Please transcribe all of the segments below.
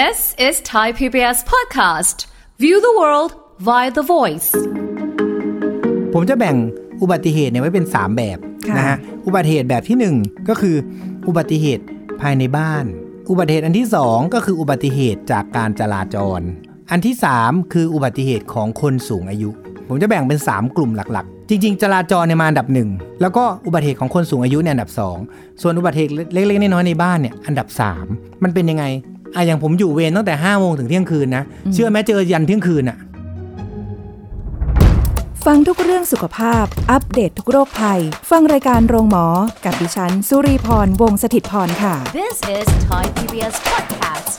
This is Thai PBS podcast. View the world via the voice. ผมจะแบ่งอุบัติเหตุเนี่ยไว้เป็น 3 แบบค่ะนะฮะ อุบัติเหตุแบบที่ 1 ก็คืออุบัติเหตุภายในบ้าน อุบัติเหตุอันที่ 2 ก็คืออุบัติเหตุจากการจราจร อันที่ 3 คืออุบัติเหตุของคนสูงอายุ ผมจะแบ่งเป็น 3 กลุ่มหลักๆจริงๆ จราจรเนี่ยมาอันดับหนึ่งแล้วก็อุบัติเหตุของคนสูงอายุเนี่ยอันดับ 2 ส่วนอุบัติเหตุเล็กๆน้อยๆในบ้านเนี่ยอันดับ 3 มันเป็นยังไง อะอย่างผมอยู่เวรตั้งแต่5้าโมงถึงเที่ยงคืนนะ เชื่อไหมเจอยันเที่ยงคืนอะฟังทุกเรื่องสุขภาพ อัปเดตททุกโรคภัย ฟังรายการโรงหมอ กับดิฉัน สุรีพร วงศิตพรค่ะ This is Thai PBS podcast.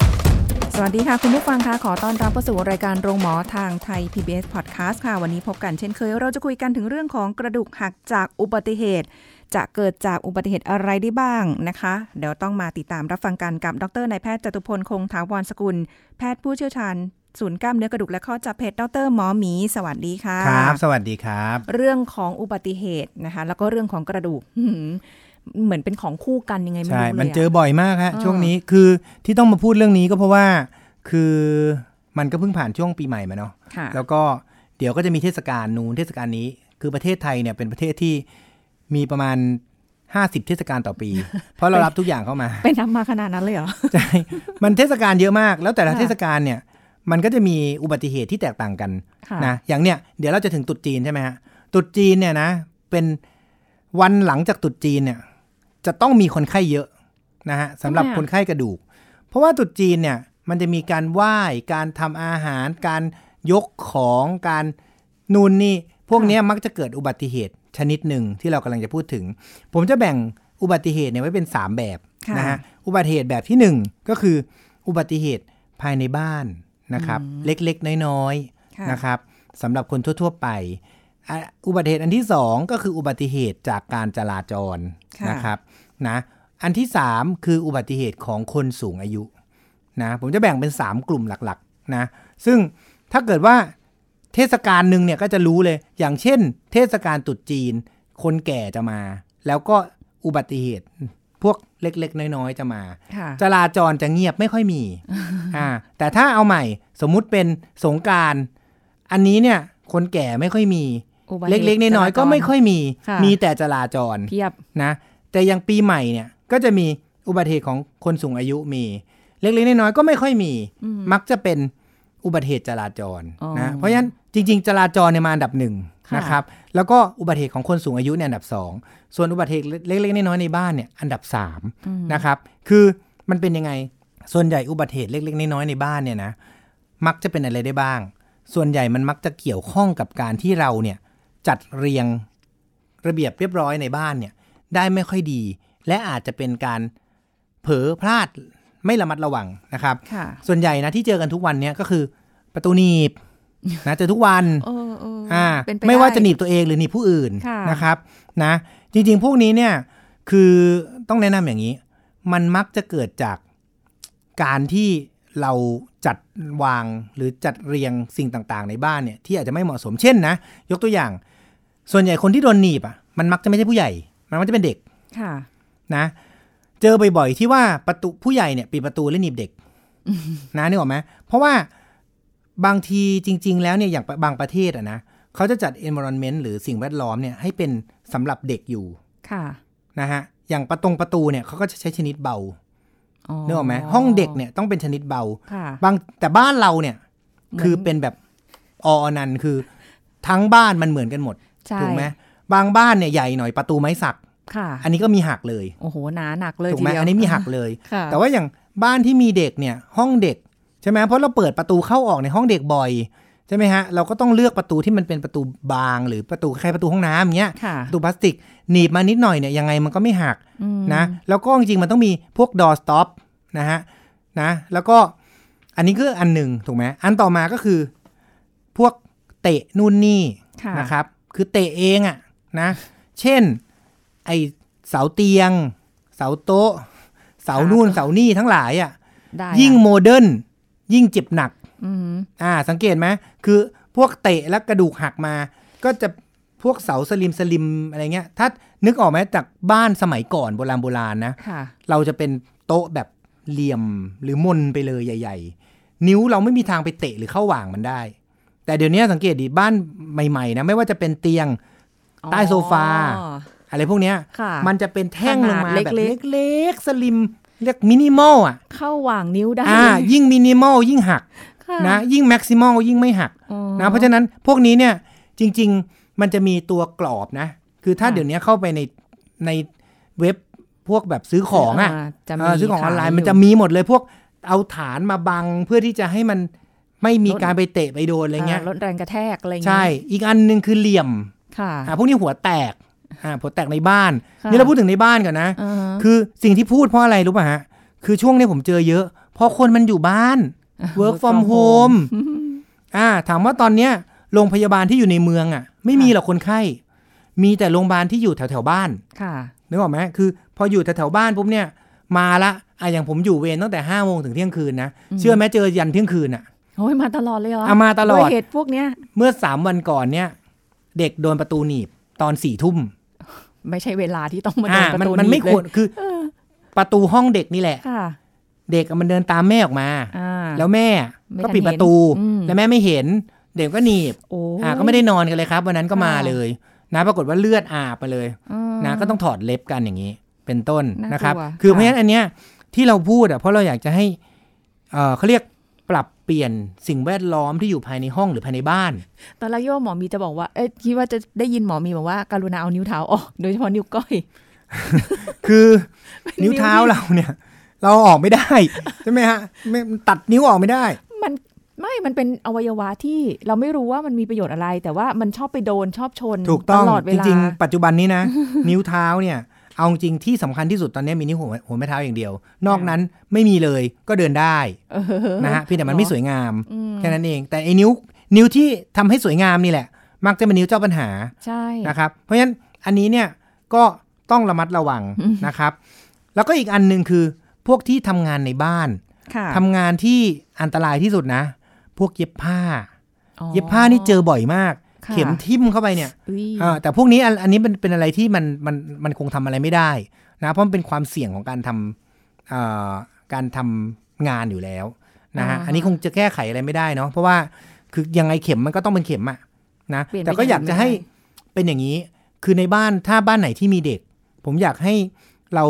สวัสดีค่ะ คุณผู้ฟังคะขอต้อนรับเข้าสู่รายการโรงหมอทางไทย PBS Podcast ค่ะ วันนี้พบกันเช่นเคย เราจะคุยกันถึงเรื่องของกระดูกหักจากอุบัติเหตุ จะเกิดจากอุบัติเหตุอะไรได้บ้างนะคะ เดี๋ยวต้องมาติดตามรับฟังกันกับดรนายแพทย์จตุพลคงถาวรสกุล แพทย์ผู้เชี่ยวชาญศูนย์กล้ามเนื้อกระดูกและข้อจับเพชรดรหมอหมี สวัสดีค่ะ ครับ สวัสดีครับ เรื่องของอุบัติเหตุนะคะ แล้วก็เรื่องของกระดูกหืมเหมือนเป็นของคู่กันยังไงไม่ใช่รู้เลยมันเจออะบ่อยมากฮะเออช่วงนี้คือที่ต้องมาพูดเรื่องนี้ก็เพราะว่า คือมันก็เพิ่งผ่านช่วงปีใหม่มาเนาะค่ะแล้วก็เดี๋ยวก็จะมีเทศกาลนู้นเทศกาลนี้ คือประเทศไทยเนี่ยเป็นประเทศที่ มีประมาณ50เทศกาลต่อปี เพราะเรารับทุกอย่างเข้ามา เป็นทำมาขนาดนั้นเลยเหรอ ใช่ มันเทศกาลเยอะมาก แล้วแต่ละค่ะเทศกาลเนี่ย มันก็จะมีอุบัติเหตุที่แตกต่างกันค่ะนะ อย่างเนี้ยเดี๋ยวเราจะถึงตรุษจีนใช่ไหมฮะตรุษจีนเนี่ยนะ เป็นวันหลังจากตรุษจีนเนี่ย จะต้องมีคนไข้เยอะนะฮะสำหรับทำไมอะคนไข้กระดูก เพราะว่าตรุษจีนเนี่ย มันจะมีการไหว้ การทำอาหาร การยกของ การนูนนี่ พวกเนี้ยมักจะเกิดอุบัติเหตุชนิดหนึ่งที่เรากำลังจะพูดถึง ผมจะแบ่งอุบัติเหตุเนี่ยไว้เป็น 3 แบบค่ะนะฮะอุบัติเหตุแบบที่ 1 ก็คืออุบัติเหตุภายในบ้านนะครับ เล็กๆ น้อยค่ะๆนะครับสำหรับคนทั่ว ๆ ไปอะอุบัติเหตุอันที่ 2 ก็คืออุบัติเหตุจากการจราจรค่ะนะครับนะอันที่ 3 คืออุบัติเหตุของคนสูงอายุนะผมจะแบ่งเป็น 3 กลุ่มหลักๆนะซึ่งถ้าเกิดว่า เทศกาลหนึ่งเนี่ยก็จะรู้เลย อย่างเช่น เทศกาลตรุษจีน คนแก่จะมา แล้วก็อุบัติเหตุ พวกเล็กๆ น้อยๆ จะมาค่ะจราจรจะเงียบไม่ค่อยมี อ่า แต่ถ้าเอาใหม่สมมุติเป็นสงกรารอันนี้เนี่ย คนแก่ไม่ค่อยมีอุบัติหเล็ตุกๆ น้อยๆ ก็ไม่ค่อยมีค่ะมีแต่จราจรเพียบนะ แต่อยังปีใหม่เนี่ยก็จะมีอุบัติเหตุของคนสูงอายุมี เล็กๆ น้อยๆ ก็ไม่ค่อยมี มักจะเป็น อุบัติเหตุจราจรอ๋อนะเพราะฉะนั้นจริง ๆ จราจรเนี่ยมาอันดับหนึ่งค่ะนะครับแล้วก็อุบัติเหตุของคนสูงอายุเนี่ยอันดับสองส่วนอุบัติเหตุเล็กๆน้อยๆในบ้านเนี่ยอันดับสามนะครับคือมันเป็นยังไงส่วนใหญ่อุบัติเหตุเล็กๆน้อยๆในบ้านเนี่ยนะมักจะเป็นอะไรได้บ้าง ส่วนใหญ่มันมักจะเกี่ยวข้องกับการที่เราเนี่ยจัดเรียงระเบียบเรียบร้อยในบ้านเนี่ยได้ไม่ค่อยดี และอาจจะเป็นการเผลอพลาด ไม่ระมัดระวังนะครับค่ะส่วนใหญ่นะที่เจอกันทุกวันเนี่ยก็คือประตูหนีบนะเจอทุกวันเออเอออ่าเป็นปไม่ว่าด้จะหนีบตัวเองหรือหนีบผู้อื่นค่ะนะครับนะ จริง ๆ พวกนี้เนี่ยคือต้องแนะนำอย่างนี้ มันมักจะเกิดจากการที่เราจัดวางหรือจัดเรียงสิ่งต่าง ๆ ในบ้านเนี่ยที่อาจจะไม่เหมาะสมเช่นนะ ยกตัวอย่าง ส่วนใหญ่คนที่โดนหนีบอะมันมักจะไม่ใช่ผู้ใหญ่ มันมักจะเป็นเด็กค่ะนะ เจอบ่อยๆที่ว่าประตูผู้ใหญ่เนี่ยปิดประตูแล้วหนีบเด็กนะนึกออกไหมเพราะว่าบางทีจริง ๆ แล้วเนี่ยอย่างบางประเทศอะนะเขาจะจัด environment หรือสิ่งแวดล้อมเนี่ยให้เป็นสำหรับเด็กอยู่ค่ะนะฮะอย่างประตงประตูเนี่ยเขาก็จะใช้ชนิดเบาอ๋อนึกออกไหมห้องเด็กเนี่ยต้องเป็นชนิดเบาค่ะบางแต่บ้านเราเนี่ยเหมือนคือเป็นแบบออนันต์คือ ทั้งบ้านมันเหมือนกันหมดใช่ถูกไหมบางบ้านเนี่ยใหญ่หน่อยประตูไม้สัก ค่ะ อันนี้ก็มีหักเลย โอ้โหหนาหนักเลยถูกไหมทีเดียวอันนี้มีหักเลยค่ะแต่ว่าอย่างบ้านที่มีเด็กเนี่ยห้องเด็กใช่ไหมเพราะเราเปิดประตูเข้าออกในห้องเด็กบ่อยใช่ไหมฮะ เราก็ต้องเลือกประตูที่มันเป็นประตูบางหรือประตูคล้ายๆประตูห้องน้ำอย่างเงี้ยค่ะประตูพลาสติกหนีบมานิดหน่อยเนี่ยยังไงมันก็ไม่หักอืมนะ แล้วก็จริงๆมันต้องมีพวก door stop นะฮะนะ แล้วก็อันนี้คืออันหนึ่งถูกไหมอันต่อมาก็คือ พวกเตะนู่นนี่ค่ะนะครับ คือเตะเองอะนะ เช่น ไอเสาเตียง เสาโต๊ะ เสานู่นเสานี่ทั้งหลายอะได้ยิ่งอะ modern ยิ่งเจ็บหนักอืมอ่า สังเกตไหมคือพวกเตะแล้วกระดูกหักมา ก็จะพวกเสา slim slim อะไรเงี้ย ถ้านึกออกไหมจากบ้านสมัยก่อนโบราณโบราณนะค่ะเราจะเป็นโต๊ะแบบเหลี่ยมหรือมนไปเลยใหญ่ ๆ นิ้วเราไม่มีทางไปเตะหรือเข้าหว่างมันได้ แต่เดี๋ยวนี้สังเกตดิบ้านใหม่ๆนะไม่ว่าจะเป็นเตียงใต้โซฟา อ๋ออะไรพวกเนี้ยค่ะมันจะเป็นแท่งลงมาขนาดแบบเล็กเล็กๆ slimเรียกมินิมอลอะ เข้าหว่างนิ้วได้อ่ายิ่งมินิมอลยิ่งหักค่ะนะยิ่ง maximal ยิ่งไม่หักอ๋อนะเพราะฉะนั้นพวกนี้เนี่ยจริง ๆ มันจะมีตัวกรอบนะ คือถ้าค่ะเดี๋ยวนี้เข้าไปในในเว็บพวกแบบซื้อของอะจะเอมีอซื้อของออนไลน์ขายมันจะอยู่มีหมดเลยพวกเอาฐานมาบังเพื่อที่จะให้มันไม่มีลดการไปเตะไปโดนอะไรเงี้ยาลดแรงกระแทกอะไรอย่างใช่เงี้ยอีกอันหนึ่งคือเหลี่ยมค่ะอ่าพวกนี้หัวแตก อ่าหัวแตกในบ้านค่ะนี่เราพูดถึงในบ้านก่อนนะอ่าฮะคือสิ่งที่พูดเพราะอะไรรู้ป่ะฮะ คือช่วงนี้ผมเจอเยอะเพราะคนมันอยู่บ้าน work from home อ่า ถามว่าตอนเนี้ยโรงพยาบาลที่อยู่ในเมืองอะ ไม่มีหรอกคนไข้ มีแต่โรงพยาบาลที่อยู่แถวแถวๆบ้าน ค่ะนึกออกไหมคือ พออยู่แถวแถวๆบ้านปุ๊บเนี่ย มาละอะอย่างผมอยู่เวรตั้งแต่ห้าโมงถึงเที่ยงคืนนะ เชื่อไหมเจอยันเที่ยงคืนอะโอ้ยมาตลอดเลยเหรอเอามาตลอดด้วยเหตุพวกเนี้ย เมื่อสามวันก่อนเนี่ย เด็กโดนประตูหนีบตอนสี่ทุ่ม ไม่ใช่เวลาที่ต้องมาโดอ่านประมันตูมันไม่หบควรเลยคือประตูห้องเด็กนี่แหละค่ะเด็กอะมันเดินตามแม่ออกมาอ่าแล้วแม่ไม่ก็ทันปิดประตูเห็นอืมแล้วแม่ไม่เห็น เด็กก็หนีบโอ้อ่าก็ไม่ได้นอนกันเลยครับ วันนั้นก็มาค่ะเลยนะปรากฏว่าเลือดอาบมาเลยอืมนะก็ต้องถอดเล็บกันอย่างนี้ เป็นต้นน่ากลัวนะครับ คือค่ะเพราะฉะนั้นอันเนี้ยที่เราพูดอะเพราะเราอยากจะให้เออเขาเรียกปรับ เปลี่ยนสิ่งแวดล้อมที่อยู่ภายในห้องหรือภายในบ้าน ตอนแรกโยว่าหมอมีจะบอกว่าเอ้ยคิดว่าจะได้ยินหมอมีบอกว่าการุณาเอานิ้วเท้าออกโดยเฉพาะนิ้วก้อย คือนิ้วเท้าเราเนี่ย เราเอาออกไม่ได้ใช่ไหมฮะไม่ตัดนิ้วออกไม่ได้ มันไม่ มันเป็นอวัยวะที่เราไม่รู้ว่ามันมีประโยชน์อะไร แต่ว่ามันชอบไปโดนชอบชนถูกต้องตลอดเวจลาริงๆปัจจุบันนี้นะ นิ้วเท้าเนี่ย เอาจริงที่สำคัญที่สุดตอนนี้มีนิ้วหัวหัวแม่เท้าอย่างเดียว นอกนั้นไม่มีเลยก็เดินได้เออนะฮะเพียงแต่มันไม่สวยงามอืมแค่นั้นเอง แต่ไอ้นิ้วนิ้วที่ทำให้สวยงามนี่แหละ มักจะเป็นนิ้วเจ้าปัญหาใช่นะครับ เพราะฉะนั้นอันนี้เนี่ยก็ต้องระมัดระวังนะครับ แล้วก็อีกอันหนึ่งคือพวกที่ทำงานในบ้านค่ะทำงานที่อันตรายที่สุดนะ พวกเย็บผ้าอ๋อเย็บผ้านี่เจอบ่อยมากค่ะ เข็มทิ่มเข้าไปเนี่ยอุ๊ยอ่าแต่พวกนี้อันอันนี้เป็นเป็นอะไรที่มันมันมันคงทำอะไรไม่ได้นะเพราะมันเป็นความเสี่ยงของการทำเอ่อการทำงานอยู่แล้วนะฮะอ่าฮะอันนี้คงจะแก้ไขอะไรไม่ได้เนาะเพราะว่าคือยังไงเข็มมันก็ต้องเป็นเข็มอะนะเปลี่ยนไปแต่ก็อยากจะให้อย่างอื่นไม่เป็นอย่างนี้ คือในบ้านถ้าบ้านไหนที่มีเด็ก ผมอยากให้เรา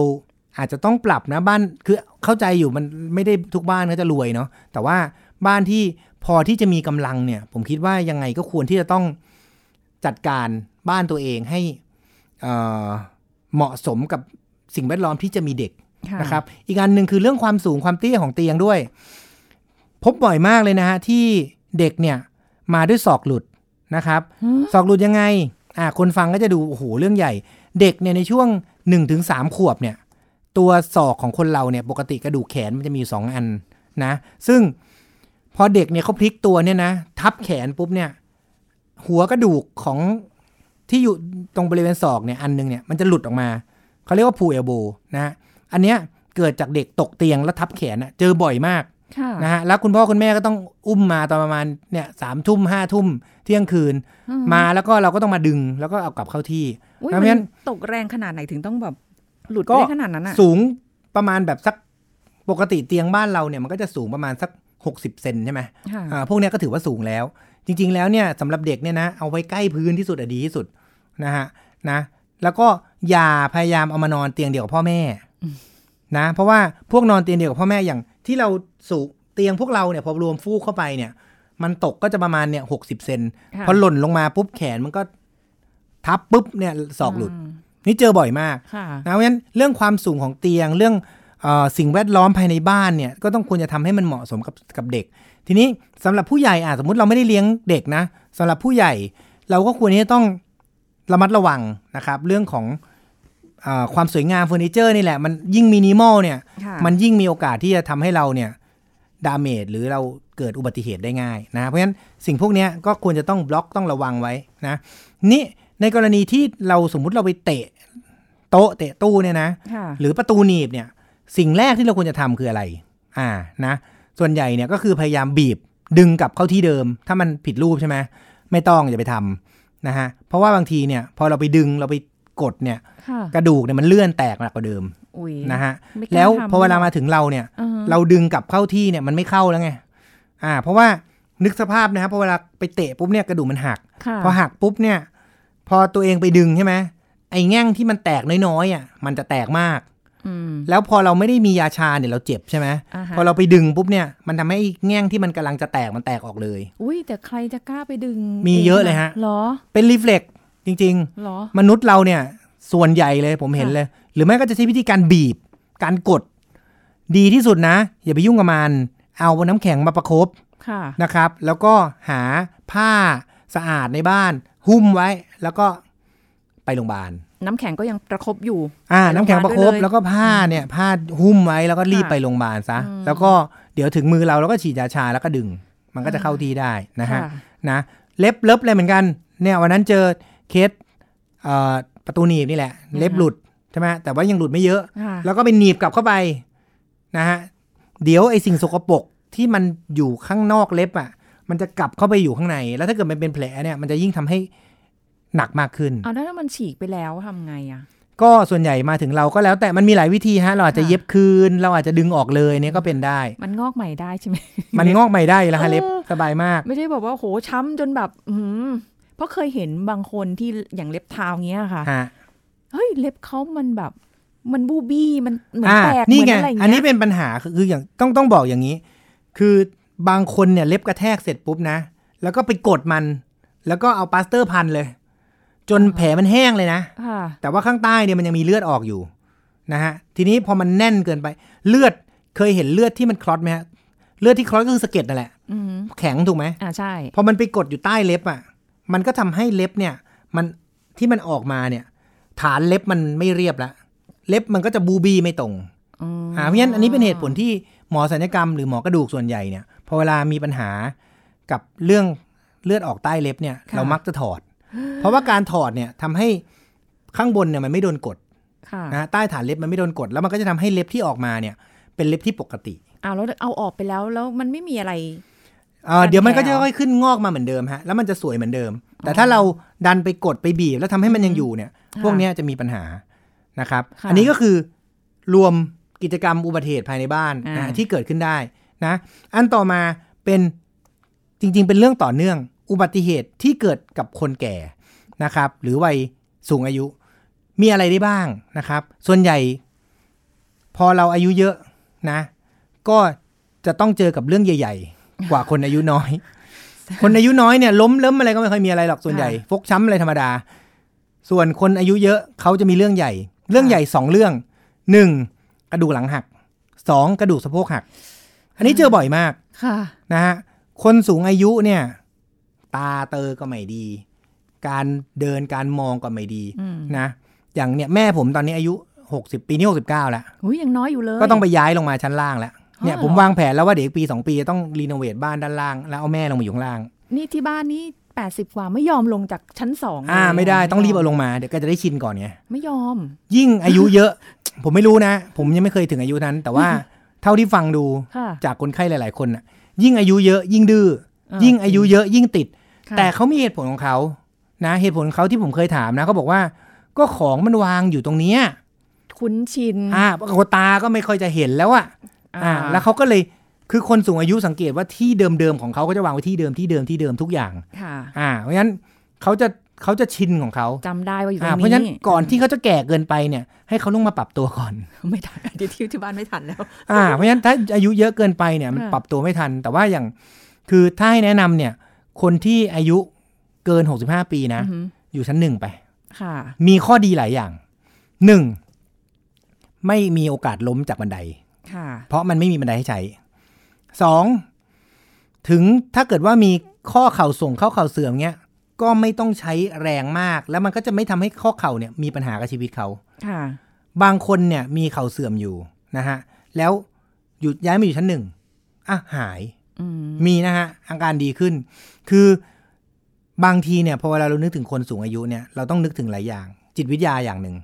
อาจจะต้องปรับนะบ้านคือเข้าใจอยู่มันไม่ได้ทุกบ้านก็จะรวยเนาะแต่ว่าบ้านที่ พอที่จะมีกำลังเนี่ย ผมคิดว่ายังไงก็ควรที่จะต้องจัดการบ้านตัวเองให้เอ่อเหมาะสมกับสิ่งแวดล้อมที่จะมีเด็กค่ะนะครับ อีกอันหนึ่งคือเรื่องความสูงความเตี้ยของเตียงด้วย พบบ่อยมากเลยนะฮะที่เด็กเนี่ยมาด้วยศอกหลุดนะครับฮะศอกหลุดยังไงอ่าคนฟังก็จะดูโอ้โหเรื่องใหญ่ เด็กเนี่ยในช่วง1นถึงสขวบเนี่ย ตัวศอกของคนเราเนี่ยปกติกระดูกแขนมันจะมีอยู่สองอันนะ ซึ่ง พอเด็กเนี่ยเขาพลิกตัวเนี่ยนะ ทับแขนปุ๊บเนี่ย หัวกระดูกของที่อยู่ตรงบริเวณศอกเนี่ยอันหนึงเนี่ยมันจะหลุดออกมาเขาเรียกว่าพูเอลโบนะอันเนี้ยเกิดจากเด็กตกเตียงแล้วทับแขนอะเจอบ่อยมากค่ะนะฮะแล้วคุณพ่อคุณแม่ก็ต้องอุ้มมาตอนประมาณเนี่ยสามทุ่มห้าทุ่มเที่ยงคืนอืมมาแล้วก็เราก็ต้องมาดึงแล้วก็เอากลับเข้าที่อุ๊ยเพราะมัฉะนั้นนตกแรงขนาดไหนถึงต้องแบบหลุดก็ได้ขนาดนั้นอะสูงประมาณแบบสักปกติเตียงบ้านเราเนี่ยมันก็จะสูงประมาณสัก 60 เซนใช่ไหมค่ะอ่าพวกเนี้ยก็ถือว่าสูงแล้ว จริง ๆ แล้วเนี่ยสำหรับเด็กเนี่ยนะเอาไว้ใกล้พื้นที่สุดอะดีที่สุดนะฮะนะแล้วก็อย่าพยายามเอามานอนเตียงเดียวกับพ่อแม่นะเพราะว่าพวกนอนเตียงเดียวกับพ่อแม่อย่างที่เราสูงเตียงพวกเราเนี่ยพอรวมฟูกเข้าไปเนี่ย มันตกก็จะประมาณเนี่ยหกสิบเซนค่ะพอหล่นลงมาปุ๊บแขนมันก็ทับปุ๊บเนี่ยศอกหลุดมนี่เจอบ่อยมากค่ะนะเพราะฉะนั้นเรื่องความสูงของเตียงเรื่องเออ สิ่งแวดล้อมภายในบ้านเนี่ยก็ต้องควรจะทำให้มันเหมาะสมกับกับเด็ก ทีนี้สำหรับผู้ใหญ่อะสมมติเราไม่ได้เลี้ยงเด็กนะสำหรับผู้ใหญ่เราก็ควรที่จะต้องระมัดระวังนะครับ เรื่องของเออความสวยงามเฟอร์นิเจอร์นี่แหละมันยิ่งมินิมอลเนี่ยค่ะมันยิ่งมีโอกาสที่จะทำให้เราเนี่ยดาเมจหรือเราเกิดอุบัติเหตุได้ง่ายนะเพราะฉะนั้นสิ่งพวกเนี้ยก็ควรจะต้องบล็อกต้องระวังไว้นะนี่ในกรณีที่เราสมมุติเราไปเตะโต๊ะเตะตู้เนี่ยนะค่ะหรือประตูหนีบเนี่ย สิ่งแรกที่เราควรจะทำคืออะไร อ่านะ ส่วนใหญ่เนี่ยก็คือพยายามบีบดึงกลับเข้าที่เดิม ถ้ามันผิดรูปใช่ไหมไม่ต้องอย่าไปทำนะฮะเพราะว่าบางทีเนี่ย พอเราไปดึงเราไปกดเนี่ยค่ะกระดูกเนี่ยมันเลื่อนแตกหนักกว่าเดิมอุ้ยนะฮะไม่กล้าแล้วทำพอเวลาหรอกมาถึงเราเนี่ยอือฮะเราดึงกลับเข้าที่เนี่ยมันไม่เข้าแล้วไงอ่า เพราะว่านึกสภาพนะครับพอเวลาไปเตะปุ๊บเนี่ยกระดูกมันหักค่ะพอหักปุ๊บเนี่ย พอตัวเองไปดึงใช่ไหมไอ้แง่งที่มันแตกน้อยๆอะมันจะแตกมากอืม แล้วพอเราไม่ได้มียาชาเนี่ยเราเจ็บใช่ไหมอ่าฮะพอเราไปดึงปุ๊บเนี่ยมันทำให้แง่งที่มันกำลังจะแตกมันแตกออกเลย อุ้ยแต่ใครจะกล้าไปดึง มีเยอะเลยฮะเหรอ เป็นรีเฟล็กจริงเหรอๆมนุษย์เราเนี่ย ส่วนใหญ่เลยผมเห็นค่ะเลย หรือไม่ก็จะใช้วิธีการบีบ การกด ดีที่สุดนะ อย่าไปยุ่งกับมัน เอาน้ำแข็งมาประคบค่ะนะครับ แล้วก็หาผ้าสะอาดในบ้าน หุ้มไว้แล้วก็ ไปโรงพยาบาลน้ำแข็งก็ยังประคบอยู่ อ่าไปโรงพยาบาลน้ำแข็งประคบด้วยเลยแล้วก็ผ้าเนี่ยผ้าหุ้มไว้แล้วก็รีบค่ะไปโรงพยาบาลซะอืมแล้วก็เดี๋ยวถึงมือเราแล้วก็ฉีดยาชาแล้วก็ดึง มันก็จะเข้าที่ได้นะฮะค่ะนะเล็บเล็บอะไรเหมือนกันเนี่ยวันนั้นเจอเคสเอ่อประตูหนีบนี่แหละ เล็บหลุดใช่ไหมแต่ว่ายังหลุดไม่เยอะค่ะแล้วก็ไปหนีบกลับเข้าไปนะฮะเดี๋ยวไอ้สิ่งสกปรกที่มันอยู่ข้างนอกเล็บอะมันจะกลับเข้าไปอยู่ข้างใน แล้วถ้าเกิดมันเป็นแผลเนี่ยมันจะยิ่งทำให้ หนักมากขึ้นเอาแล้วถ้ามันฉีกไปแล้วทำไงอะก็ส่วนใหญ่มาถึงเราก็แล้วแต่มันมีหลายวิธีฮะ เราอาจจะค่ะเย็บคืน เราอาจจะดึงออกเลยเนี่ยก็เป็นได้ มันงอกใหม่ได้ใช่ไหมมันงอกใหม่ได้แล้วฮะเออเล็บสบายมาก ไม่ได้แบบว่าโหช้ำจนแบบอืมเพราะเคยเห็นบางคนที่อย่างเล็บเท้าเงี้ยค่ะฮะเฮ้ยเล็บเขามันแบบ มันบูบี้มันเหมือนอ่าแตกนี่เหมืไงอนอะไรอย่างอันเงี้นี้ยเป็นปัญหาคือคืออย่างต้องต้องบอกอย่างนี้ คือบางคนเนี่ยเล็บกระแทกเสร็จปุ๊บนะ แล้วก็ไปกดมัน แล้วก็เอาพลาสเตอร์พันเลย จนแผลมันแห้งเลยนะค่ะแต่ว่าข้างใต้เนี่ยมันยังมีเลือดออกอยู่นะฮะทีนี้พอมันแน่นเกินไปเลือดเคยเห็นเลือดที่มันคลอตไหมฮะเลือดที่คลอตก็คือสะเก็ดนั่นแหละอืมแข็งถูกไหมอ่าใช่พอมันไปกดอยู่ใต้เล็บอะมันก็ทำให้เล็บเนี่ย มันที่มันออกมาเนี่ย ฐานเล็บมันไม่เรียบละเล็บมันก็จะบูบี้ไม่ตรงอืมอ่าเพราะฉะนั้นอันนี้เป็นเหตุผลที่หมอศัลยกรรมหรือหมอกระดูกส่วนใหญ่เนี่ยพอเวลามีปัญหากับเรื่องเลือดออกใต้เล็บเนี่ย เรามักจะถอด เพราะว่าการถอดเนี่ยทำให้ข้างบนเนี่ยมันไม่โดนกดค่ะนะฮะใต้ฐานเล็บมันไม่โดนกด แล้วมันก็จะทำให้เล็บที่ออกมาเนี่ย เป็นเล็บที่ปกติเอาแล้วเอาออกไปแล้วแล้วมันไม่มีอะไรเอ่อการเดี๋ยวมันก็จะแผลค่อยๆขึ้นงอกมาเหมือนเดิมฮะแล้วมันจะสวยเหมือนเดิม แต่ถ้าเราดันไปกดไปบีบแล้วทำให้มันยังอยู่เนี่ยค่ะพวกเนี้ยจะมีปัญหานะครับค่ะอันนี้ก็คือรวมกิจกรรมอุบัติเหตุภายในบ้านอ่านะที่เกิดขึ้นได้นะ อันต่อมาเป็นจริง ๆ เป็นเรื่องต่อเนื่อง อุบัติเหตุที่เกิดกับคนแก่ นะครับ หรือวัยสูงอายุ มีอะไรได้บ้างนะครับ ส่วนใหญ่ พอเราอายุเยอะนะ ก็จะต้องเจอกับเรื่องใหญ่ ๆ กว่าคนอายุน้อย คนอายุน้อยเนี่ยล้มเล้มอะไรก็ไม่ค่อยมีอะไรหรอกส่วนใหญ่ ฟกช้ำอะไรธรรมดา ส่วนคนอายุเยอะเขาจะมีเรื่องใหญ่ เรื่องใหญ่สองเรื่องหนึ่งกระดูกหลังหักสองกระดูกสะโพกหัก อันนี้เจอบ่อยมาก ค่ะ นะฮะ คนสูงอายุเนี่ย ตาเตอก็ไม่ดี การเดินการมองก็ไม่ดีอืมนะ อย่างเนี่ยแม่ผมตอนนี้อายุ 60 ปีนี่69 แล้วอุ้ยยังน้อยอยู่เลย ก็ต้องไปย้ายลงมาชั้นล่างแล้วเนี่ยอ๋อผมวางแผนแล้วว่าเดี๋ยวอีกปี 2 ปีจะต้องรีโนเวทบ้านด้านล่าง แล้วเอาแม่ลงมาอยู่ข้างล่าง นี่ที่บ้านนี่แปดสิบกว่าไม่ยอมลงจากชั้นสองอ่าเลยไม่ได้ต้องรีบยเอาลงมาเดี๋ยวก็จะได้ชินก่อนไงไม่ยอม ยิ่งอายุเยอะ ผมไม่รู้นะ ผมยังไม่เคยถึงอายุนั้น แต่ว่าเท่าที่ฟังดูค่ะจากคนไข้หลาย ๆ คนน่ะ ยิ่งอายุเยอะยิ่งดื้อเออยิ่งอายุเยอะยิ่งติดค่ะแต่เขามีเหตุผลของเขา นะเหตุผลของเขาที่ผมเคยถามนะเขาบอกว่า ก็ของมันวางอยู่ตรงเนี้ยคุ้นชินอ่าปรากฏตาก็ไม่ค่อยจะเห็นแล้วอะอ่า แล้วเขาก็เลยคือคนสูงอายุสังเกตว่าที่เดิมๆของเขาก็จะวางไว้ที่เดิมที่เดิมที่เดิมทุกอย่างค่ะอ่า เพราะฉะนั้นเขาจะเขาจะชินของเขาจำได้ว่าอยู่ตรอ่างนี้เพราะฉะนั้นก่อนที่เขาจะแก่เกินไปเนี่ย ให้เขาลงมาปรับตัวก่อน ไม่ทันเดี๋ยวที่ที่บ้านไม่ทันแล้ว อ่า เพราะฉะนั้นถ้าอายุเยอะเกินไปเนี่ยมันค่ะปรับตัวไม่ทัน แต่ว่าอย่าง คือถ้าให้แนะนำเนี่ย คนที่อายุ เกิน 65 ปีนะอือหืออยู่ชั้นหนึ่งไปค่ะมีข้อดีหลายอย่าง หนึ่ง ไม่มีโอกาสล้มจากบันไดค่ะเพราะมันไม่มีบันไดให้ใช้ สอง ถึงถ้าเกิดว่ามีข้อเข่าส่งเข้าเข่าเสื่อมเงี้ย ก็ไม่ต้องใช้แรงมาก แล้วมันก็จะไม่ทำให้ข้อเข่าเนี่ย มีปัญหากับชีวิตเขา ค่ะ บางคนเนี่ย มีเข่าเสื่อมอยู่นะฮะ แล้วหยุดย้ายมาอยู่ชั้นหนึ่งอะหายอืมมีนะฮะ อาการดีขึ้น คือ บางทีเนี่ยพอเวลาเรานึกถึงคนสูงอายุเนี่ยเราต้องนึกถึงหลายอย่าง จิตวิทยาอย่างหนึ่ง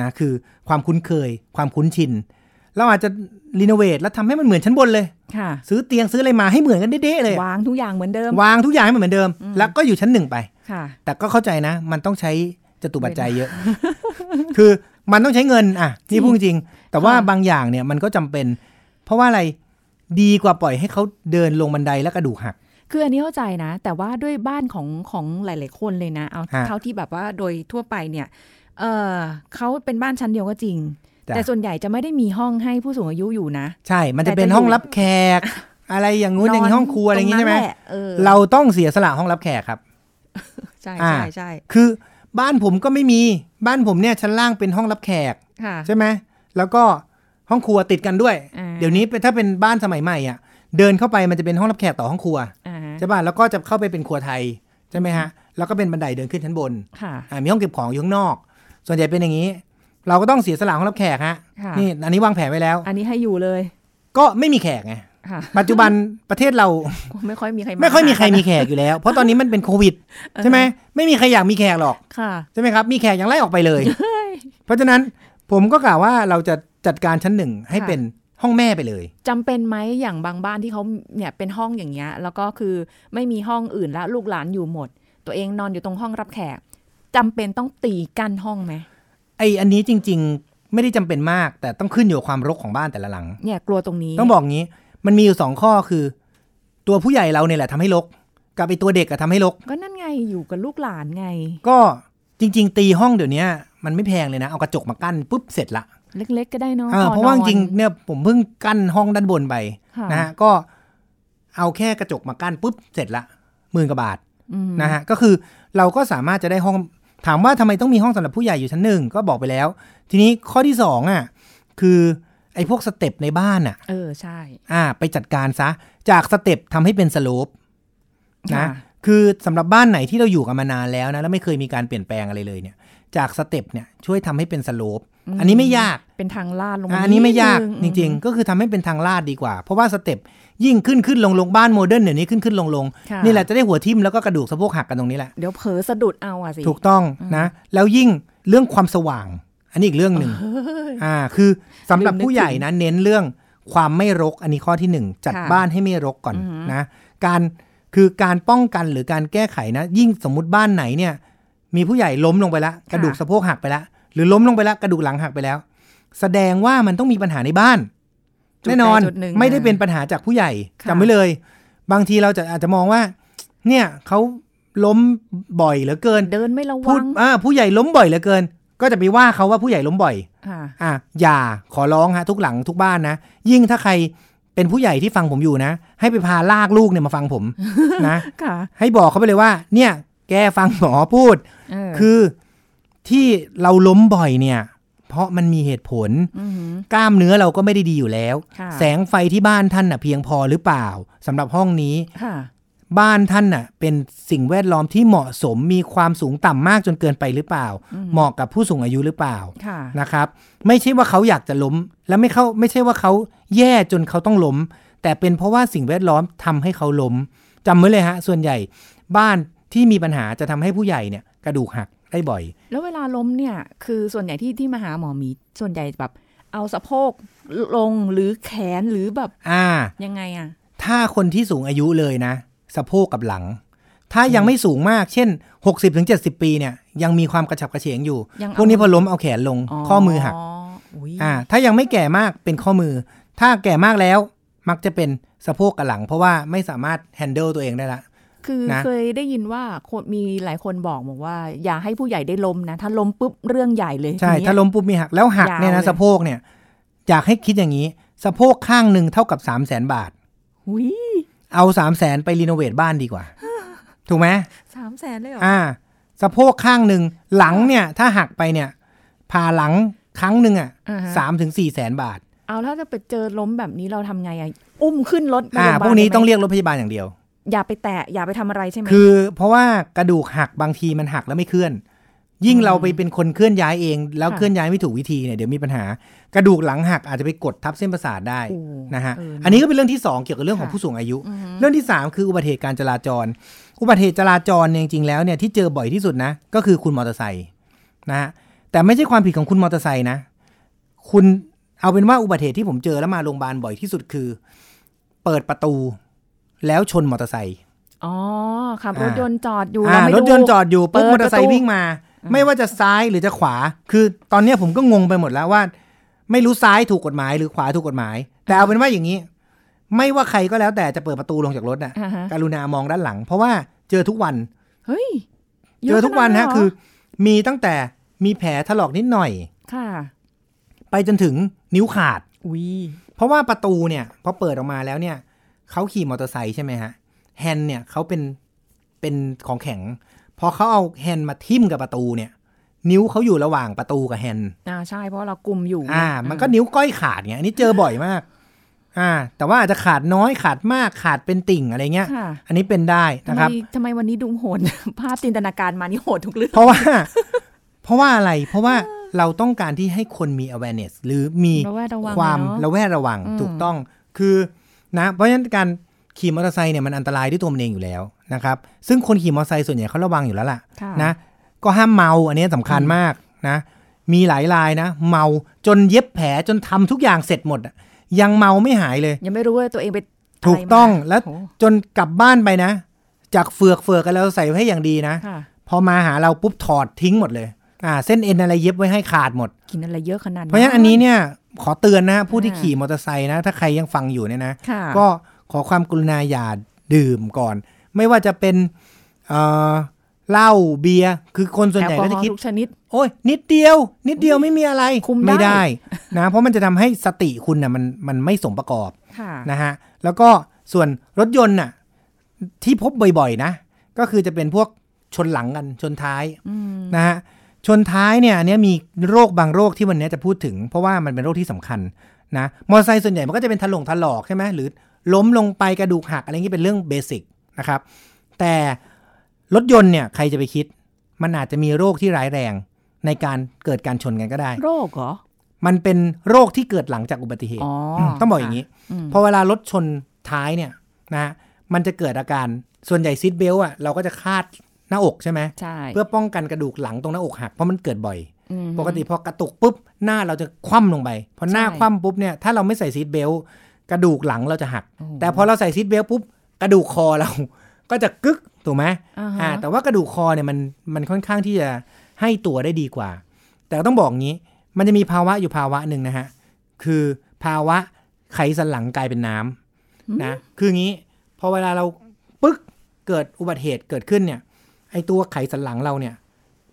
นะคือความคุ้นเคย ความคุ้นชิน เราอาจจะรีโนเวทแล้วทำให้มันเหมือนชั้นบนเลยค่ะซื้อเตียงซื้ออะไรมาให้เหมือนกันเด้ๆเลยวางทุกอย่างเหมือนเดิม วางทุกอย่างให้มันเหมือนเดิม แล้วก็อยู่ชั้นหนึ่งไปค่ะ แต่ก็เข้าใจนะ มันต้องใช้จตุปัจจัยเยอะ คือมันต้องใช้เงินอะนี่พูดจริง แต่ว่าค่ะบางอย่างเนี่ยมันก็จำเป็น เพราะว่าอะไรดีกว่าปล่อยให้เขาเดินลงบันไดแล้วกระดูกหัก คืออันนี้เข้าใจนะ แต่ว่าด้วยบ้านของของหลาย ๆ คนเลยนะ เอาฮะ เท่าที่แบบว่าโดยทั่วไปเนี่ย เออเขาเป็นบ้านชั้นเดียวก็จริง จ้ะแต่ส่วนใหญ่จะไม่ได้มีห้องให้ผู้สูงอายุอยู่นะ ใช่ มันจะแต่เป็นจะอยู่ ห้องรับแขก อะไรอย่างงู้นอย่างนี้ห้องครัวอะไรอย่างงี้ใช่ไหม ตนั้นแหละเออเราต้องเสียสละห้องรับแขกครับ ใช่อ่า ใช่ใช่คือบ้านผมก็ไม่มี บ้านผมเนี่ยชั้นล่างเป็นห้องรับแขก ค่ะ ใช่ไหม แล้วก็ห้องครัวติดกันด้วย อ่า เดี๋ยวนี้เป็นถ้าเป็นบ้านสมัยใหม่อะ เดินเข้าไปมันจะเป็นห้องรับแขกต่อห้องครัวอ่าฮะใช่ป่ะแล้วก็จะเข้าไปเป็นครัวไทยใช่ไหมฮะแล้วก็เป็นบันไดเดินขึ้นชั้นบนค่ะอ่ามีห้องเก็บของอยู่ข้างนอก ส่วนใหญ่เป็นอย่างนี้ เราก็ต้องเสียสละห้องรับแขกฮะค่ะนี่อันนี้วางแผนไว้แล้ว อันนี้ให้อยู่เลย ก็ไม่มีแขกไงค่ะปัจจุบันประเทศเราไม่ค่อยมีใคราไม่ค่อยมีใครมีแขกอยู่แล้ว เพราะตอนนี้มันเป็นโควิดใช่ไหมไม่มีใครอยากมีแขกหรอกค่ะใช่ไหมครับ มีแขกยังไล่ออกไปเลย เพราะฉะนั้นผมก็กล่าวว่าเราจะจัดการชั้นหนึ่งให้ค่ะเป็น ห้องแม่ไปเลยจำเป็นไหมอย่างบางบ้านที่เขาเนี่ยเป็นห้องอย่างเงี้ยแล้วก็คือไม่มีห้องอื่นแล้วลูกหลานอยู่หมด ตัวเองนอนอยู่ตรงห้องรับแขกจำเป็นต้องตีกั้นห้องไหมไออันนี้จริง ๆ ไม่ได้จำเป็นมาก แต่ต้องขึ้นอยู่กับความรกของบ้านแต่ละหลัง เนี่ยกลัวตรงนี้ ต้องบอกงี้ มันมีอยู่สองข้อคือ ตัวผู้ใหญ่เราเนี่ยแหละทำให้รกกับไอตัวเด็กอะทำให้รก ก็นั่นไงอยู่กับลูกหลานไง ก็จริง ๆ ตีห้องเดี๋ยวนี้มันไม่แพงเลยนะเอากระจกมากั้นปุ๊บเสร็จละ เล็กๆก็ได้เนาะเออพอเพราะว่าจนอนริงๆเนี่ยผมเพิ่งกั้นห้องด้านบนไปค่ะนะฮะก็เอาแค่กระจกมากั้นปุ๊บเสร็จละหมื่นกว่าบาทอืมนะฮะก็คือเราก็สามารถจะได้ห้องถามว่าทำไมต้องมีห้องสำหรับผู้ใหญ่อยู่ชั้นหนึ่งก็บอกไปแล้ว ทีนี้ข้อที่สองอะคือไอ้พวก step ในบ้านอะ เออใช่ อ่า ไปจัดการซะ จาก step ทำให้เป็น slope นะค่ะคือสำหรับบ้านไหนที่เราอยู่กันมานานแล้วนะแล้วไม่เคยมีการเปลี่ยนแปลงอะไรเลยเนี่ย จาก step เนี่ยช่วยทำให้เป็น slope อันนี้ไม่ยากเป็นทางลาดลงอะมาอันนี้ไม่ยากดจนึริง ๆ ก็คือทำให้เป็นทางลาดดีกว่า เพราะว่า step ยิ่งขึ้นขึ้นลงลงบ้าน modern เดี๋ยวนี้ขึ้นขึ้นลงลงค่นี่แหละจะได้หัวทิ่มแล้วก็กระดูกสะโพกหักกันตรงนี้แหละเดี๋ยวเผลอสะดุดเอาอะสิถูกต้องนะแล้วยิ่งเรื่องความสว่าง อันนี้อีกเรื่องหนึ่งอ่าคือสำหรับผู้ใหญ่นะเน้นเรื่องความไม่รกอันนี้ข้อที่หนึ่งจัดค่ะบ้านให้ไม่รกก่อนนะการคือการป้องกันหรือการแก้ไขนะ ยิ่งสมมุติบ้านไหนเนี่ย มีผู้ใหญ่ล้มลงไปแล้วกระดูกสะโพกหักไปแล้ว หรือล้มลงไปแล้วกระดูกหลังหักไปแล้ว แสดงว่ามันต้องมีปัญหาในบ้านจุดแน่นอนใดจุดหนึ่งไม่ได้เป็นปัญหาจากผู้ใหญ่ค่ะจำไว้เลย บางทีเราจะอาจจะมองว่า เนี่ยเขาล้มบ่อยเหลือเกิน เดินไม่ระพูวัดงอ่าผู้ใหญ่ล้มบ่อยเหลือเกิน ก็จะไปว่าเขาว่าผู้ใหญ่ล้มบ่อยค่ะอะอย่าขอร้องฮะทุกหลังทุกบ้านนะยิ่งถ้าใครเป็นผู้ใหญ่ที่ฟังผมอยู่นะ ให้ไปพาลากลูกเนี่ยมาฟังผมนะค่ะให้บอกเขาไปเลยว่า เนี่ย แกฟังหมอพูดเออคือ ที่เราล้มบ่อยเนี่ย เพราะมันมีเหตุผลอหือกล้ามเนื้อเราก็ไม่ได้ดีอยู่แล้วค่ะแสงไฟที่บ้านท่านน่ะเพียงพอหรือเปล่าสำหรับห้องนี้ค่ะบ้านท่านน่ะ เป็นสิ่งแวดล้อมที่เหมาะสมมีความสูงต่ำมากจนเกินไปหรือเปล่า เหมาะกับผู้สูงอายุหรือเปล่าค่ะนะครับ ไม่ใช่ว่าเขาอยากจะล้ม และไม่เข้าไม่ใช่ว่าเขาแย่จนเขาต้องล้ม แต่เป็นเพราะว่าสิ่งแวดล้อมทำให้เขาล้มจำไว้เลยฮะ ส่วนใหญ่บ้านที่มีปัญหาจะทำให้ผู้ใหญ่เนี่ย กระดูกหัก ได้บ่อย แล้วเวลาล้มเนี่ย คือส่วนใหญ่ที่ที่มาหาหมอหมีส่วนใหญ่แบบเอาสะโพกลงหรือแขนหรือแบบ อ่า ยังไงอะ ถ้าคนที่สูงอายุเลยนะ สะโพกกับหลัง ถ้ายังไม่สูงมาก เช่น 60-70 ปีเนี่ย ยังมีความกระฉับกระเฉงอยู่ยังเอาพวกนี้พอล้มเอาแขนลง ข้อมือหักอุ้ยอ่า ถ้ายังไม่แก่มากเป็นข้อมือ ถ้าแก่มากแล้ว มักจะเป็นสะโพกกับหลัง เพราะว่าไม่สามารถแฮนเดิลตัวเองได้ละ คือนะเคยได้ยินว่าคนมีหลายคนบอกบอกว่า อย่าให้ผู้ใหญ่ได้ล้มนะ ถ้าล้มปุ๊บเรื่องใหญ่เลยใช่ ทีเนี้ย ถ้าล้มปุ๊บมีหักแล้วหักเนี่ยยาวนะเลย สะโพกเนี่ยอยากให้คิดอย่างนี้ สะโพกข้างหนึ่งเท่ากับ3 0 0แสนบาท หุยเอา3 0 0แสนไปรีโนเวทบ้านดีกว่า ถูกไหม สามแสนเลยเหรออ่า สะโพกข้างหนึ่งหลังเนี่ย ถ้าหักไปเนี่ยผ่าหลังครั้งหนึ่งอะอ่าฮะสามถึงสี่แสนบาท เอาถ้าจะไปเจอล้มแบบนี้เราทำไงอะอุ้มขึ้นรถไปอ่า โรงพยาบาลพวกนี้ได้ไหมต้องเรียกรถพยาบาลอย่างเดียว อย่าไปแตะอย่าไปทำอะไรใช่ไหมคือ เพราะว่ากระดูกหักบางทีมันหักแล้วไม่เคลื่อน ยิ่งอืมเราไปเป็นคนเคลื่อนย้ายเอง แล้วค่ะเคลื่อนย้ายไม่ถูกวิธีเนี่ยเดี๋ยวมีปัญหา กระดูกหลังหักอาจจะไปกดทับเส้นประสาทได้โอ้นะฮะเอออัอันนี้ก็เป็นเรื่องที่สองเกี่ยวกับเรื่องของค่ะผู้สูงอายุอือฮึเรื่องที่สามคืออุบัติเหตุการจราจร อุบัติเหตุจราจรเนี่ยจริงๆแล้วเนี่ยที่เจอบ่อยที่สุดนะก็คือคุณมอเตอร์ไซค์นะฮะแต่ไม่ใช่ความผิดของคุณมอเตอร์ไซค์นะ คุณเอาเป็นว่าอุบัติเหตุที่ผมเจอแล้วมาโรงพยาบาลบ่อยที่สุดคือ เปิดประตู แล้วชนมอเตอร์ไซค์อ๋อขับอ่ารถยนต์จอดอยู่อ่าเไม่รถยนต์จอดอยู่ปุ๊บเปิมอเตอร์ไซปะค์วิ่งมา ไม่ว่าจะซ้ายหรือจะขวา คือตอนเนี้ยผมก็งงไปหมดแล้วว่า ไม่รู้ซ้ายถูกกฎหมายหรือขวาถูกกฎหมาย แต่เอาเป็นว่าอย่างนี้ ไม่ว่าใครก็แล้วแต่จะเปิดประตูลงจากรถน่ะอ่าฮะกรุณามองด้านหลัง เพราะว่าเจอทุกวันเฮ้ยเจอทุกวันเยฮะขาดคือเหรมีตั้งแต่มีแผลถลอกนิดหน่อยค่ะ ไปจนถึงนิ้วขาดอุ้ยเพราะว่าประตูเนี่ยพอเปิดออกมาแล้วเนี่ย เขาขี่มอเตอร์ไซค์ใช่ไหมฮะแฮนด์เนี่ยเขาเป็นเป็นของแข็งพอเขาเอาแฮนด์มาทิ่มกับประตูเนี่ย นิ้วเขาอยู่ระหว่างประตูกับแฮนด์อ่าใช่เพราะเรากลุ่มอยู่ อ่า มันก็นิ้วก้อยขาดไงอันนี้เจอบ่อยมาก อ่า แต่ว่าอาจจะขาดน้อยขาดมากขาดเป็นติ่งอะไรเงี้ยค่ะอันนี้เป็นได้ทำนะไมครับทำไมวันนี้ดูโหดภาพจินตนาการมานี่โหดทุกเรื่องเพราะว่า เพราะว่าอะไรเพราะว่าเราต้องการที่ให้คนมี awareness หรือมีระแวดระวังความอะเนอะระแวดระวังอืมถูกต้อง คือ นะเพราะฉะนั้นการขี่มอเตอร์ไซค์เนี่ยมันอันตรายด้วยตัวมันเองอยู่แล้วนะครับซึ่งคนขี่มอเตอร์ไซค์ส่วนใหญ่เขาระวังอยู่แล้วล่ะค่ะนะก็ห้ามเมาอันนี้สำคัญมากนะ มีหลายรายนะ เมาจนเย็บแผลจนทำทุกอย่างเสร็จหมดอะยังเมาไม่หายเลย ยังไม่รู้ว่าตัวเองไปะไรถูกต้องมาแล้วโอ้จนกลับบ้านไปนะ จากเฟือกเฟือกกันแล้วใส่ไว้ให้อย่างดีนะค่ะพอมาหาเราปุ๊บถอดทิ้งหมดเลยอ่าเส้นเอ็นอะไรเย็บไว้ให้ขาดหมด กินอะไรเยอะขนาดนั้นเพราะฉะนั้นอันนี้เนี่ย ขอเตือนนะผู้ที่อ่าขี่มอเตอร์ไซค์นะ ถ้าใครยังฟังอยู่เนี่ยนะค่ะก็ขอความกรุณาอย่าดื่มก่อน ไม่ว่าจะเป็นเอ่อเหล้าเบียร์คือคนส่วนใหญ่แอลก็กอฮจะอล์คิดทุกชนิด โอ้ยนิดเดียว นิดเดียวไม่มีอะไรคุมได้ไม่ได้นะ เพราะมันจะทำให้สติคุณน่ะมันมันไม่สมประกอบค่ะนะฮะแล้วก็ส่วนรถยนต์น่ะที่พบบ่อยๆนะ ก็คือจะเป็นพวกชนหลังกันชนท้ายอืมนะฮะ ชนท้ายเนี่ยอันเนี้ยมีโรคบางโรคที่วันเนี้ยจะพูดถึง เพราะว่ามันเป็นโรคที่สำคัญนะมอเตอร์ไซค์ส่วนใหญ่มันก็จะเป็นถลงถลอกใช่ไหมหรือล้มลงไปกระดูกหักอะไรเงี้ยเป็นเรื่อง basic นะครับแต่รถยนต์เนี่ยใครจะไปคิด มันอาจจะมีโรคที่ร้ายแรงในการเกิดการชนกันก็ได้ โรคเหรอมันเป็นโรคที่เกิดหลังจากอุบัติเหตุอ๋อมต้องบอกอย่างนี้อืมพอเวลารถชนท้ายเนี่ยนะฮะมันจะเกิดอาการส่วนใหญ่ seat belt อะเราก็จะคาด หน้าอกใช่ไหมใช่เพื่อป้องกันกระดูกหลังตรงหน้าอกหักเพราะมันเกิดบ่อยอืมปกติพอกระตุกปุ๊บหน้าเราจะคว่ำลงไปพอหน้าใช่คว่ำปุ๊บเนี่ยถ้าเราไม่ใส่ seat belt กระดูกหลังเราจะหักโอ้แต่พอเราใส่ seat belt ปุ๊บกระดูกคอเรา ก็จะกึกถูกไหมอ่าอ่าฮะแต่ว่ากระดูกคอเนี่ยมันมันค่อนข้างที่จะให้ตัวได้ดีกว่า แต่ต้องบอกงี้ มันจะมีภาวะอยู่ภาวะหนึ่งนะฮะคือภาวะไขสันหลังกลายเป็นน้ำนะคืองี้พอเวลาเราปึ๊กเกิดอุบัติเหตุเกิดขึ้นเนี่ย ไอตัวไขสันหลังเราเนี่ย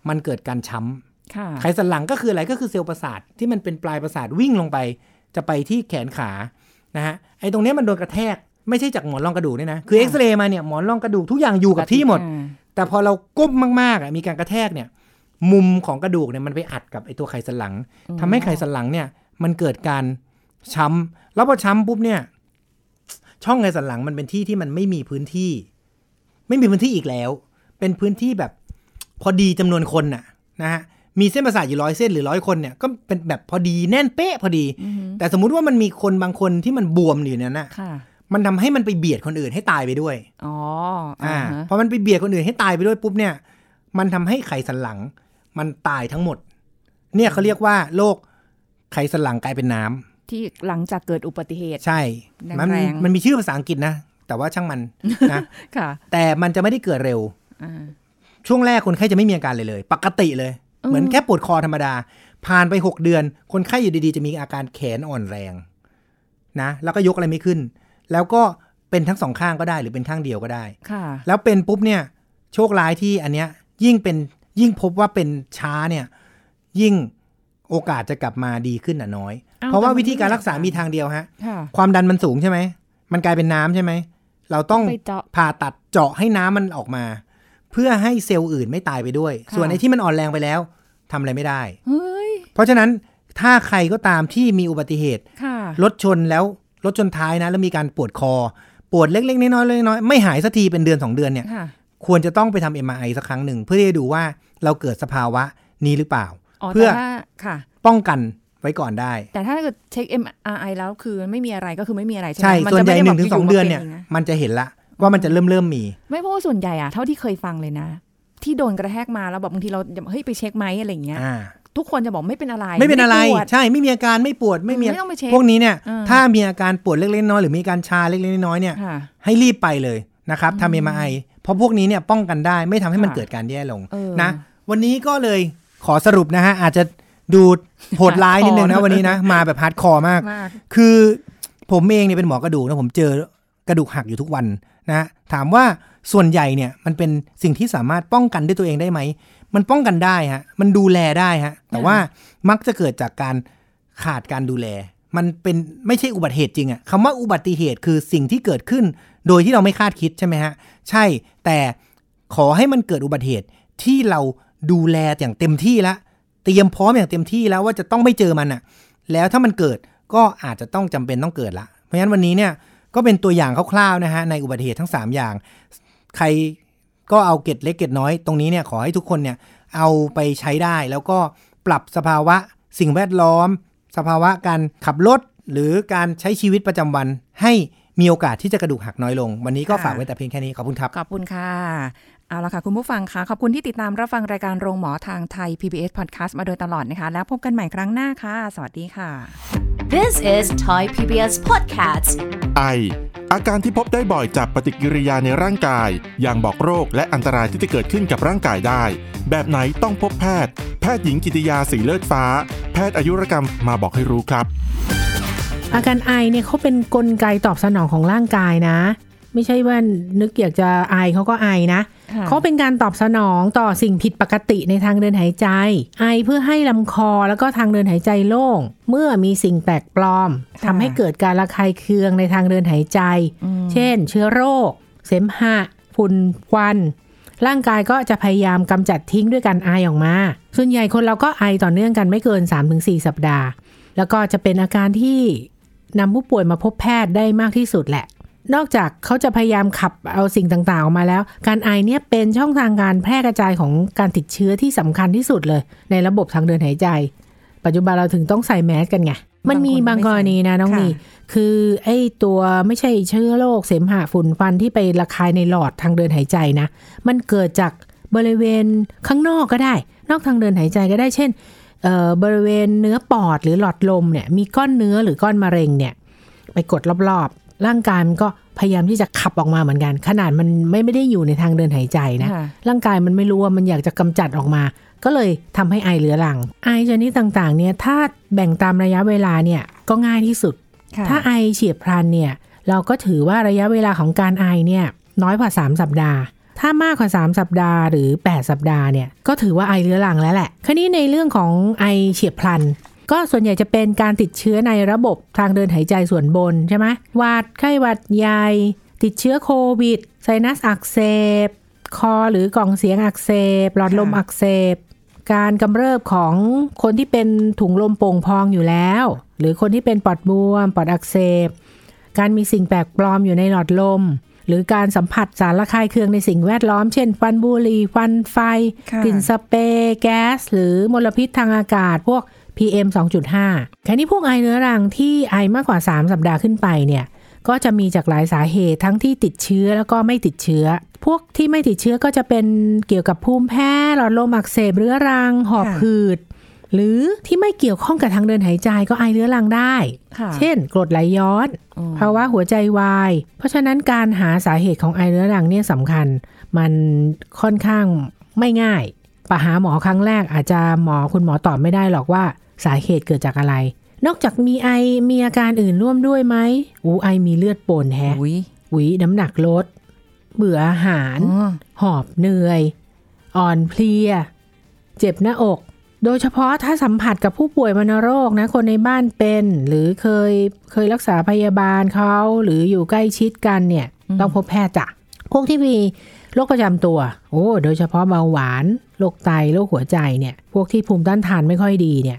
มันเกิดการช้ำค่ะไขสันหลังก็คืออะไรก็คือเซลล์ประสาทที่มันเป็นปลายประสาทวิ่งลงไป จะไปที่แขนขานะฮะไอ้ตรงเนี้ยมันโดนกระแทกไม่ใช่จากหมอนรองกระดูกเนี่ยนะคือเอ็กซเรย์มาเนี่ยหมอนรองกระดูกทุกอย่างอยู่กับที่หมดอ่าแต่พอเราก้มมากๆอะมีการกระแทกเนี่ย มุมของกระดูกเนี่ยมันไปอัดกับไอ้ตัวไขสันหลังทำให้ไขสันหลังเนี่ย มันเกิดการช้ำแล้วพอช้ำปุ๊บเนี่ย ช่องไขสันหลังมันเป็นที่ที่มันไม่มีพื้นที่ ไม่มีพื้นที่อีกแล้ว เป็นพื้นที่แบบพอดีจำนวนคนน่ะนะฮะมีเส้นประสาทอยู่ร้อยเส้นหรือร้อยคนเนี่ยก็เป็นแบบพอดีแน่นเป๊ะพอดีอือฮึแต่สมมุติว่ามันมีคนบางคนที่มันบวมอยู่เนี่ยนะค่ะมันทำให้มันไปเบียดคนอื่นให้ตายไปด้วย อ๋อ อ่าอ่าฮะพอมันไปเบียดคนอื่นให้ตายไปด้วยปุ๊บเนี่ย มันทำให้ไขสันหลัง มันตายทั้งหมด เนี่ยเขาเรียกว่าโรคไขสันหลังกลายเป็นน้ำที่หลังจากเกิดอุบัติเหตุ ใช่ มัแรงๆมันมีชื่อภาษาอังกฤษนะ แต่ว่าช่างมันนะ ค่ะ แต่มันจะไม่ได้เกิดเร็วอ่า ช่วงแรกคนไข้จะไม่มีอาการเลยเลย ปกติเลยอืมเหมือนแค่ปวดคอธรรมดา ผ่านไป6เดือน คนไข้อยู่ดีๆ จะมีอาการแขนอ่อนแรง นะ แล้วก็ยกอะไรไม่ขึ้น แล้วก็เป็นทั้งสองข้างก็ได้หรือเป็นข้างเดียวก็ได้ค่ะ แล้วเป็นปุ๊บเนี่ย โชคร้ายที่อันเนี้ย ยิ่งเป็นยิ่งพบว่าเป็นช้าเนี่ย ยิ่งโอกาสจะกลับมาดีขึ้นอะน้อยอ้าวเพราะว่าแต่มันวิธีการรักษาไม่มีอาการมีทางเดียวฮะค่ะความดันมันสูงใช่ไหม มันกลายเป็นน้ำใช่ไหม เราต้องไปเจาะผ่าตัดเจาะให้น้ำมันออกมา เพื่อให้เซลล์อื่นไม่ตายไปด้วยค่ะส่วนไอ้ที่มันอ่อนแรงไปแล้วทำอะไรไม่ได้เฮ้ยเพราะฉะนั้นถ้าใครก็ตามที่มีอุบัติเหตุค่ะรถชนแล้วรถชนท้ายนะ แล้วมีการปวดคอ ปวดเล็กๆ น้อยๆเล็กๆน้อยๆไม่หายสักทีเป็นเดือนสองเดือนเนี่ยค่ะควรจะต้องไปทำ MRI สักครั้งหนึ่ง เพื่อที่จะดูว่าเราเกิดสภาวะนี้หรือเปล่าอ๋อเพื่อแต่ถ้าค่ะป้องกันไว้ก่อนได้ แต่ถ้าเกิดเช็ค MRI แล้วคือไม่มีอะไรก็คือไม่มีอะไรใช่ไหมใช่มัส่วนจะใหญ่ไม่หได้นึ่งถึงแบบสองเดือนเนี่ยยู่ๆมาป็ะมันจะเห็นละ ว่ามันจะเริ่มเริ่มมี ไม่เพราะว่าส่วนใหญ่อะเท่าที่เคยฟังเลยนะ ที่โดนกระแทกมาแล้วแบบบางทีเราจะเฮ้ยไปเช็คไหมอะไรอย่างเงี้ยอ่าทุกคนจะบอกไม่เป็นอะไร ไม่เป็นอะไรด้ปวดใช่ไม่มีอาการไม่ปวดไม่มีไม่ต้องไปเช็คพวกนี้เนี่ยอ่าถ้ามีอาการปวดเล็กๆน้อยๆหรือมีอาการชาเล็กๆน้อยๆเนี่ยค่ะให้รีบไปเลยนะครับทำ MRI เพราะพวกนี้เนี่ยป้องกันได้ไม่ทำให้มันค่ะเกิดการแย่ลงเออนะ วันนี้ก็เลยขอสรุปนะฮะอาจจะดูโหดร้ายนิดนึงนะวันนี้นะ มาแบบ hardcore มากมากคือผมเองเนี่ยเป็นหมอกระดูกนะผมเจอ กระดูกหักอยู่ทุกวันนะถามว่าส่วนใหญ่เนี่ยมันเป็นสิ่งที่สามารถป้องกันด้วยตัวเองได้ไหม มันป้องกันได้ฮะมันดูแลได้ฮะแต่ว่ามักจะเกิดจากการขาดการดูแล มันเป็นไม่ใช่อุบัติเหตุจริงอะคำว่าอุบัติเหตุคือสิ่งที่เกิดขึ้น โดยที่เราไม่คาดคิดใช่ไหมฮะใช่แต่ขอให้มันเกิดอุบัติเหตุที่เราดูแลอย่างเต็มที่แล้วเตรียมพร้อมอย่างเต็มที่แล้วว่าจะต้องไม่เจอมันอะแล้วถ้ามันเกิดก็อาจจะต้องจำเป็นต้องเกิดละ เพราะฉะนั้นวันนี้เนี่ย ก็เป็นตัวอย่างคร่าวๆนะฮะในอุบัติเหตุทั้ง 3 อย่าง ใครก็เอาเกร็ดเล็กเกร็ดน้อยตรงนี้เนี่ยขอให้ทุกคนเนี่ยเอาไปใช้ได้ แล้วก็ปรับสภาวะสิ่งแวดล้อม สภาวะการขับรถหรือการใช้ชีวิตประจำวันให้มีโอกาสที่จะกระดูกหักน้อยลง วันนี้ก็ฝากไว้แต่เพียงแค่นี้ ขอบคุณครับ ขอบคุณค่ะ เอาละค่ะ คุณผู้ฟังคะขอบคุณที่ติดตามรับฟังรายการโรงหมอทางไทย PBS Podcast มาโดยตลอดนะคะ แล้วพบกันใหม่ครั้งหน้าค่ะ สวัสดีค่ะ This is Thai PBS Podcast ไออาการที่พบได้บ่อยจากปฏิกิริยาในร่างกาย อย่างบอกโรคและอันตรายที่จะเกิดขึ้นกับร่างกายได้ แบบไหนต้องพบแพทย์ แพทย์หญิงกิติยาสีเลือดฟ้า แพทย์อายุรกรรมมาบอกให้รู้ครับอาการไอเนี่ยเขาเป็นนกลไกตอบสนองของร่างกายนะ ไม่ใช่ว่านึกอยากจะไอเขาก็ไอนะค่ะเขาเป็นการตอบสนองต่อสิ่งผิดปกติในทางเดินหายใจ ไอเพื่อให้ลำคอแล้วก็ทางเดินหายใจโล่ง เมื่อมีสิ่งแปลกปลอมทำให้เกิดการระคายเคืองในทางเดินหายใจ เช่น เชื้อโรค เสมหะฝุ่นควันร่างกายก็จะพยายามกำจัดทิ้งด้วยการไอออกมา ส่วนใหญ่คนเราก็ไอต่อเนื่องกันไม่เกิน 3-4 สัปดาห์ แล้วก็จะเป็นอาการที่นำผู้ป่วยมาพบแพทย์ได้มากที่สุดแหละ นอกจากเขาจะพยายามขับเอาสิ่งต่างๆออกมาแล้ว การไอเนี่ยเป็นช่องทางการแพร่กระจายของการติดเชื้อที่สำคัญที่สุดเลย ในระบบทางเดินหายใจ ปัจจุบันเราถึงต้องใส่แมสกันไงมันมีบางกรณีนะน้องนีคือไอ้ตัวไม่ใช่เชื้อโรคเสมหะฝุ่นฟันที่ไประคายในหลอดทางเดินหายใจนะ มันเกิดจากบริเวณข้างนอกก็ได้ นอกทางเดินหายใจก็ได้เช่นเอ่อบริเวณเนื้อปอดหรือหลอดลมเนี่ยมีก้อนเนื้อหรือก้อนมะเร็งเนี่ยไปกดรอบๆ ร่างกายมันก็พยายามที่จะขับออกมาเหมือนกัน ขนาดมันไม่ไม่ได้อยู่ในทางเดินหายใจนะค่ะร่างกายมันไม่รู้ว่ามันอยากจะกำจัดออกมา ก็เลยทำให้ไอเหลือหลัง ไอชนิดต่างๆเนี่ยถ้าแบ่งตามระยะเวลาเนี่ยก็ง่ายที่สุดค่ะถ้าไอเฉียบพลันเนี่ยเราก็ถือว่าระยะเวลาของการไอเนี่ยน้อยกว่า 3 สัปดาห์ ถ้ามากกว่า 3 สัปดาห์หรือ 8 สัปดาห์เนี่ยก็ถือว่าไอเรื้อรังแล้วแหละ คราวนี้ในเรื่องของไอเฉียบพลัน ก็ส่วนใหญ่จะเป็นการติดเชื้อในระบบทางเดินหายใจส่วนบนใช่ไหมหวัดไข้หวัดใหญ่ ติดเชื้อโควิด ไซนัสอักเสบ คอหรือกล่องเสียงอักเสบ หลอดลมอักเสบ การกำเริบของคนที่เป็นถุงลมโป่งพองอยู่แล้ว หรือคนที่เป็นปอดบวม ปอดอักเสบ การมีสิ่งแปลกปลอมอยู่ในหลอดลมหรือการสัมผัสสารระคายเคืองในสิ่งแวดล้อม เช่นฟันบุหรี่ฟันไฟ กลิ่นสเปรย์แก๊ส หรือมลพิษทางอากาศ พวก PM 2.5แค่นี้พวกไอเรื้อรังที่ไอมากกว่า 3 สัปดาห์ขึ้นไปเนี่ย ก็จะมีจากหลายสาเหตุทั้งที่ติดเชื้อแล้วก็ไม่ติดเชื้อ พวกที่ไม่ติดเชื้อก็จะเป็นเกี่ยวกับภูมิแพ้หลอดลมอักเสบเรื้อรัง หอบค่ะหืด หรือที่ไม่เกี่ยวข้องกับทางเดินหายใจก็ไอเรื้อรังได้ค่ะเช่น กรดไหลย้อนอืมภาวะหัวใจวาย เพราะฉะนั้นการหาสาเหตุของไอเรื้อรังเนี่ยสำคัญ มันค่อนข้างไม่ง่ายไปหาหมอครั้งแรกอาจจะหมอคุณหมอตอบไม่ได้หรอกว่า สาเหตุเกิดจากอะไร นอกจากมีไอมีอาการอื่นร่วมด้วยไหมอูไอมีเลือดปนแฮะอุ้ยหวีน้ำหนักลด เบื่ออาหารอ๋อหอบเหนื่อย อ่อนเพลีย เจ็บหน้าอก โดยเฉพาะถ้าสัมผัสกับผู้ป่วยวัณโรคนะ คนในบ้านเป็น หรือเคยเคยรักษาพยาบาลเขาหรืออยู่ใกล้ชิดกันเนี่ย ต้องพบแพทย์จ้ะพวกที่มีโรคประจำตัว โอ้ โดยเฉพาะเบาหวาน โรคไต โรคหัวใจเนี่ย พวกที่ภูมิต้านทานไม่ค่อยดีเนี่ย